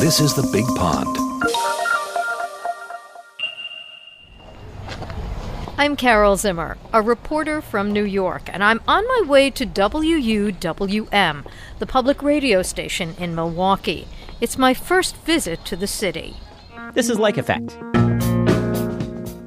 This is The Big Pond. I'm Carole Zimmer, a reporter from New York, and I'm on my way to WUWM, the public radio station in Milwaukee. It's my first visit to the city. This is Lake Effect.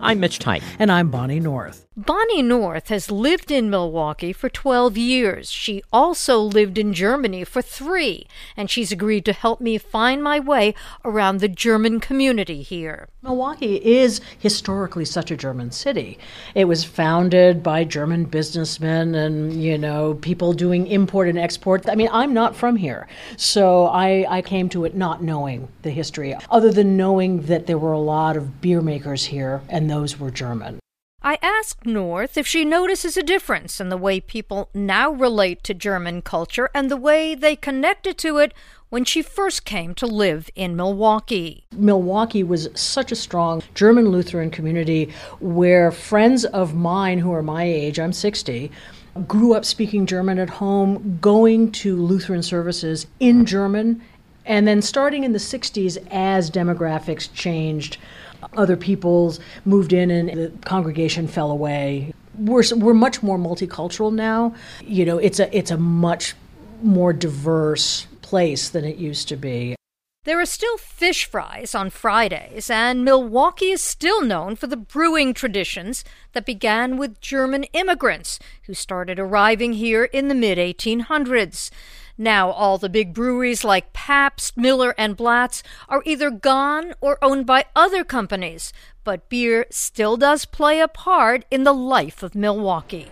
I'm Mitch Teich. And I'm Bonnie North. Bonnie North has lived in Milwaukee for 12 years. She also lived in Germany for three, and she's agreed to help me find my way around the German community here. Milwaukee is historically such a German city. It was founded by German businessmen and, you know, people doing import and export. I mean, I'm not from here, so I, I came to it not knowing the history, other than knowing that there were a lot of beer makers here, and those were German. I asked North if she notices a difference in the way people now relate to German culture and the way they connected to it when she first came to live in Milwaukee. Milwaukee was such a strong German Lutheran community where friends of mine who are my age, I'm 60, grew up speaking German at home, going to Lutheran services in German, and then starting in the 60s as demographics changed other peoples moved in and the congregation fell away. We're, we're much more multicultural now. You know, it's a, it's a much more diverse place than it used to be. There are still fish fries on Fridays, and Milwaukee is still known for the brewing traditions that began with German immigrants who started arriving here in the mid 1800s. Now, all the big breweries like Pabst, Miller, and Blatz are either gone or owned by other companies, but beer still does play a part in the life of Milwaukee.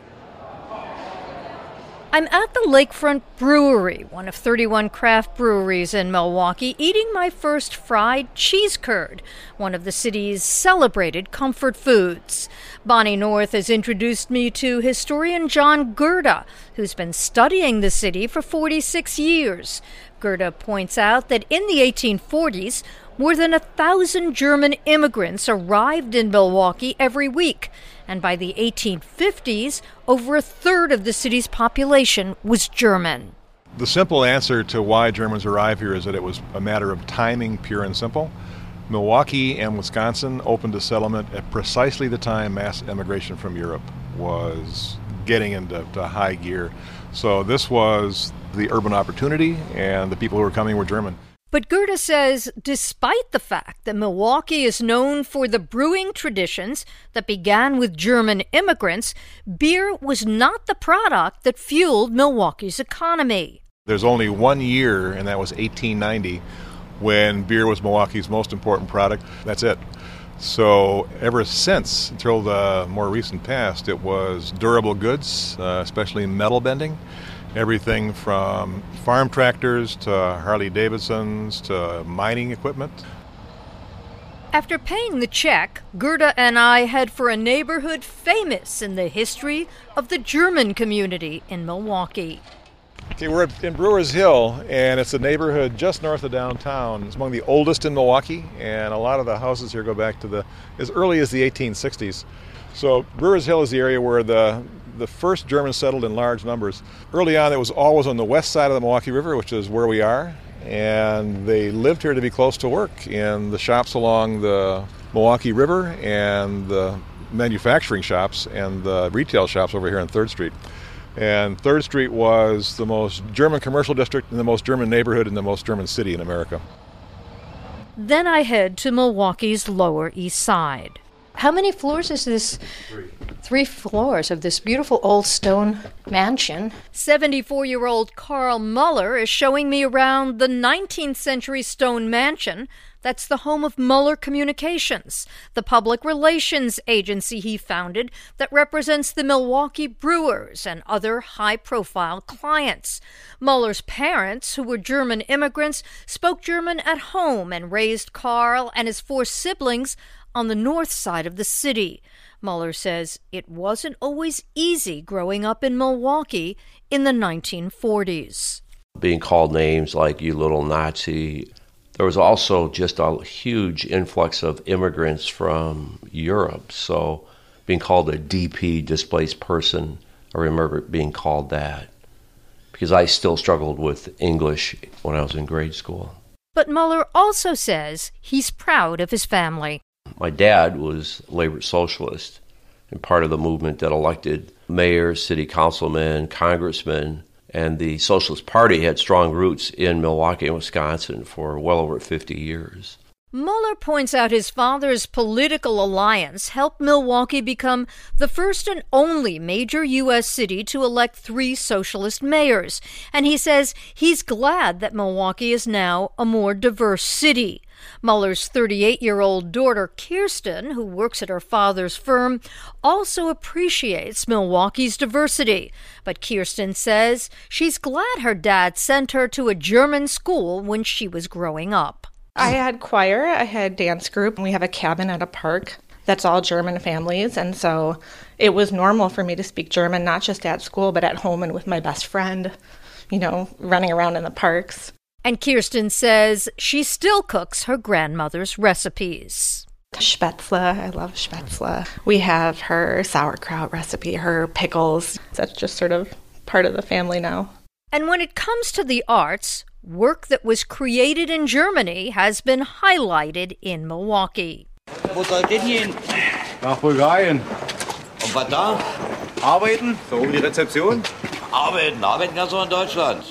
I'm at the Lakefront Brewery, one of 31 craft breweries in Milwaukee, eating my first fried cheese curd, one of the city's celebrated comfort foods. Bonnie North has introduced me to historian John Gurda, who's been studying the city for 46 years. Gurda points out that in the 1840s, more than a thousand German immigrants arrived in Milwaukee every week and by the 1850s, over a third of the city's population was German. The simple answer to why Germans arrived here is that it was a matter of timing, pure and simple. Milwaukee and Wisconsin opened a settlement at precisely the time mass immigration from Europe was getting into high gear. So this was the urban opportunity, and the people who were coming were German. But Gurda says despite the fact that Milwaukee is known for the brewing traditions that began with German immigrants, beer was not the product that fueled Milwaukee's economy. There's only one year, and that was 1890, when beer was Milwaukee's most important product. That's it. So, ever since, until the more recent past, it was durable goods, uh, especially metal bending everything from farm tractors to Harley Davidsons to mining equipment. After paying the check, Gurda and I head for a neighborhood famous in the history of the German community in Milwaukee. Okay, we're in Brewers Hill, and it's a neighborhood just north of downtown. It's among the oldest in Milwaukee, and a lot of the houses here go back to the as early as the 1860s. So Brewers Hill is the area where the the first Germans settled in large numbers. Early on, it was always on the west side of the Milwaukee River, which is where we are, and they lived here to be close to work in the shops along the Milwaukee River and the manufacturing shops and the retail shops over here on 3rd Street. And 3rd Street was the most German commercial district and the most German neighborhood and the most German city in America. Then I head to Milwaukee's Lower East Side. How many floors is this? Three. Three floors of this beautiful old stone mansion. 74 year old Carl Mueller is showing me around the 19th century stone mansion that's the home of Mueller Communications, the public relations agency he founded that represents the Milwaukee Brewers and other high profile clients. Mueller's parents, who were German immigrants, spoke German at home and raised Carl and his four siblings on the north side of the city. Mueller says it wasn't always easy growing up in Milwaukee in the 1940s. Being called names like you little Nazi. There was also just a huge influx of immigrants from Europe. So being called a DP, displaced person, I remember being called that because I still struggled with English when I was in grade school. But Mueller also says he's proud of his family. My dad was labor socialist and part of the movement that elected mayors, city councilmen, congressmen, and the Socialist Party had strong roots in Milwaukee Wisconsin for well over 50 years. Mueller points out his father's political alliance helped Milwaukee become the first and only major U.S. city to elect three socialist mayors, and he says he's glad that Milwaukee is now a more diverse city. Mueller's 38 year old daughter, Kirsten, who works at her father's firm, also appreciates Milwaukee's diversity. But Kirsten says she's glad her dad sent her to a German school when she was growing up. I had choir, I had dance group, and we have a cabin at a park that's all German families. And so it was normal for me to speak German, not just at school, but at home and with my best friend, you know, running around in the parks. And Kirsten says she still cooks her grandmother's recipes. Spätzle, I love spätzle. We have her sauerkraut recipe, her pickles. That's just sort of part of the family now. And when it comes to the arts, Work that was created in Germany has been highlighted in Milwaukee. Wo seid ihr hin? Nach Bulgarien. Und was da? Arbeiten, so um die Rezeption. Arbeiten, arbeiten kannst du in Deutschland.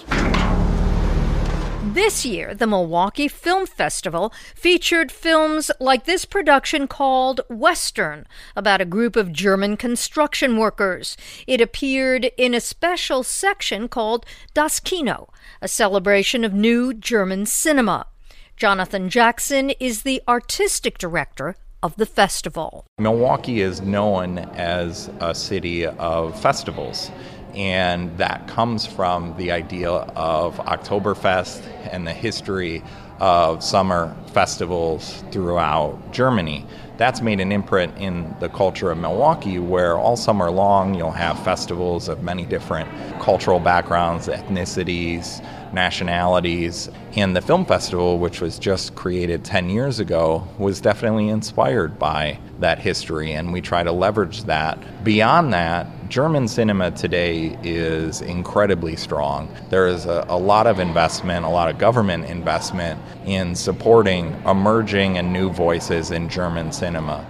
This year, the Milwaukee Film Festival featured films like this production called Western, about a group of German construction workers. It appeared in a special section called Das Kino, a celebration of new German cinema. Jonathan Jackson is the artistic director of the festival. Milwaukee is known as a city of festivals and that comes from the idea of Oktoberfest and the history of summer festivals throughout Germany. That's made an imprint in the culture of Milwaukee, where all summer long you'll have festivals of many different cultural backgrounds, ethnicities, nationalities. And the film festival, which was just created 10 years ago, was definitely inspired by that history, and we try to leverage that. Beyond that, German cinema today is incredibly strong. There is a, a, lot of investment, a lot of government investment in supporting emerging and new voices in German cinema.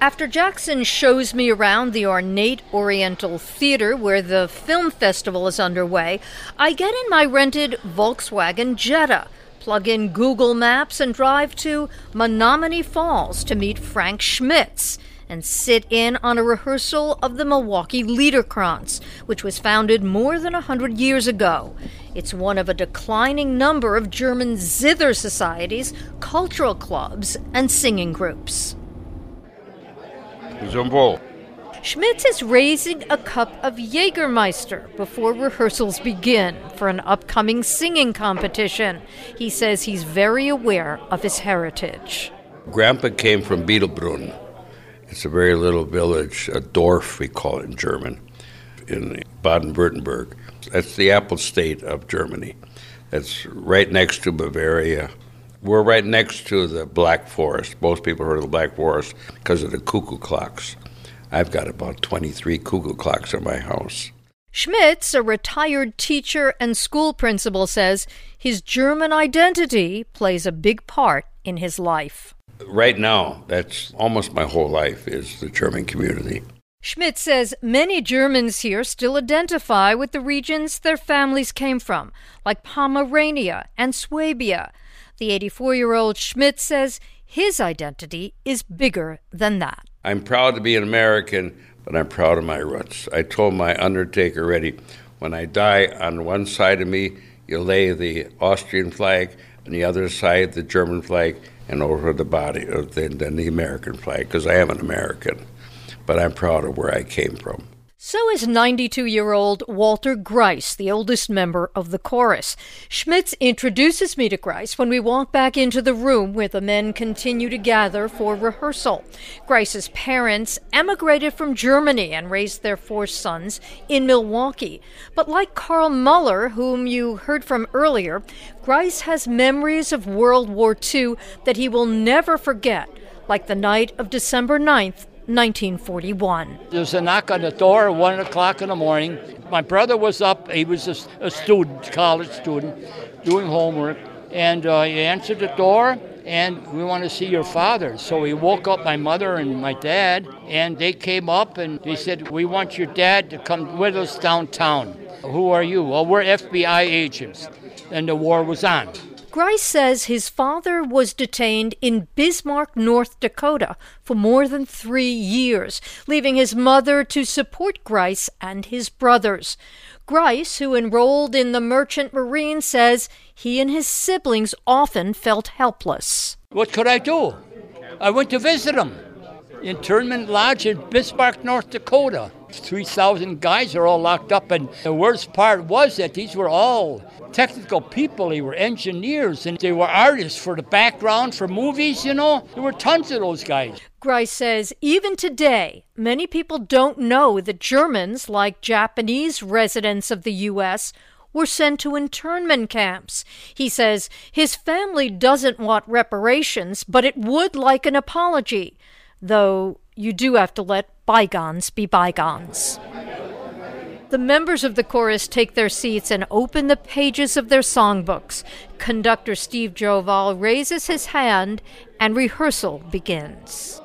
After Jackson shows me around the ornate Oriental Theater where the film festival is underway, I get in my rented Volkswagen Jetta, plug in Google Maps, and drive to Menomonee Falls to meet Frank Schmitz and sit in on a rehearsal of the Milwaukee Liederkranz, which was founded more than a hundred years ago. It's one of a declining number of German zither societies, cultural clubs, and singing groups. Schmitz is raising a cup of Jägermeister before rehearsals begin for an upcoming singing competition. He says he's very aware of his heritage. Grandpa came from Biedelbrunn. It's a very little village, a Dorf, we call it in German, in Baden Württemberg. That's the apple state of Germany. That's right next to Bavaria, we're right next to the Black Forest. Most people heard of the Black Forest because of the cuckoo clocks. I've got about 23 cuckoo clocks in my house. Schmitz, a retired teacher and school principal, says his German identity plays a big part in his life. Right now, that's almost my whole life is the German community. Schmitz says many Germans here still identify with the regions their families came from, like Pomerania and Swabia. The 84 year old Schmitz says his identity is bigger than that. I'm proud to be an American, but I'm proud of my roots. I told my undertaker already when I die, on one side of me, you lay the Austrian flag, on the other side, the German flag, and over the body, then the American flag, because I am an American. But I'm proud of where I came from. So is 92 year old Walter Grice, the oldest member of the chorus. Schmitz introduces me to Grice when we walk back into the room where the men continue to gather for rehearsal. Grice's parents emigrated from Germany and raised their four sons in Milwaukee. But like Carl Mueller, whom you heard from earlier, Grice has memories of World War II that he will never forget, like the night of December 9th, 1941. There was a knock on the door at 1 o'clock in the morning. My brother was up. He was a, a student, college student, doing homework. and uh, he answered the door and we want to see your father. So he woke up my mother and my dad, and they came up and they said, We want your dad to come with us downtown. Who are you? Well, we're FBI agents. And the war was on. Grice says his father was detained in Bismarck, North Dakota for more than three years, leaving his mother to support Grice and his brothers. Grice, who enrolled in the Merchant Marine, says he and his siblings often felt helpless. What could I do? I went to visit him. Internment Lodge in Bismarck, North Dakota. 3,000 guys are all locked up, and the worst part was that these were all technical people. They were engineers and they were artists for the background for movies, you know. There were tons of those guys. Grice says even today, many people don't know that Germans, like Japanese residents of the U.S., were sent to internment camps. He says his family doesn't want reparations, but it would like an apology, though you do have to let bygones be bygones. The members of the chorus take their seats and open the pages of their songbooks. Conductor Steve Joval raises his hand and rehearsal begins.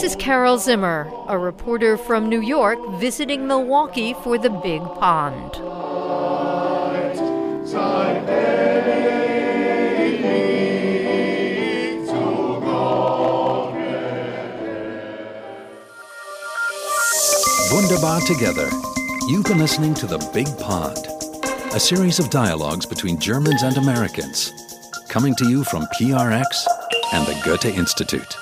This is Carole Zimmer, a reporter from New York visiting Milwaukee for the Big Pond. Wunderbar Together. You've been listening to The Big Pond, a series of dialogues between Germans and Americans, coming to you from PRX and the Goethe Institute.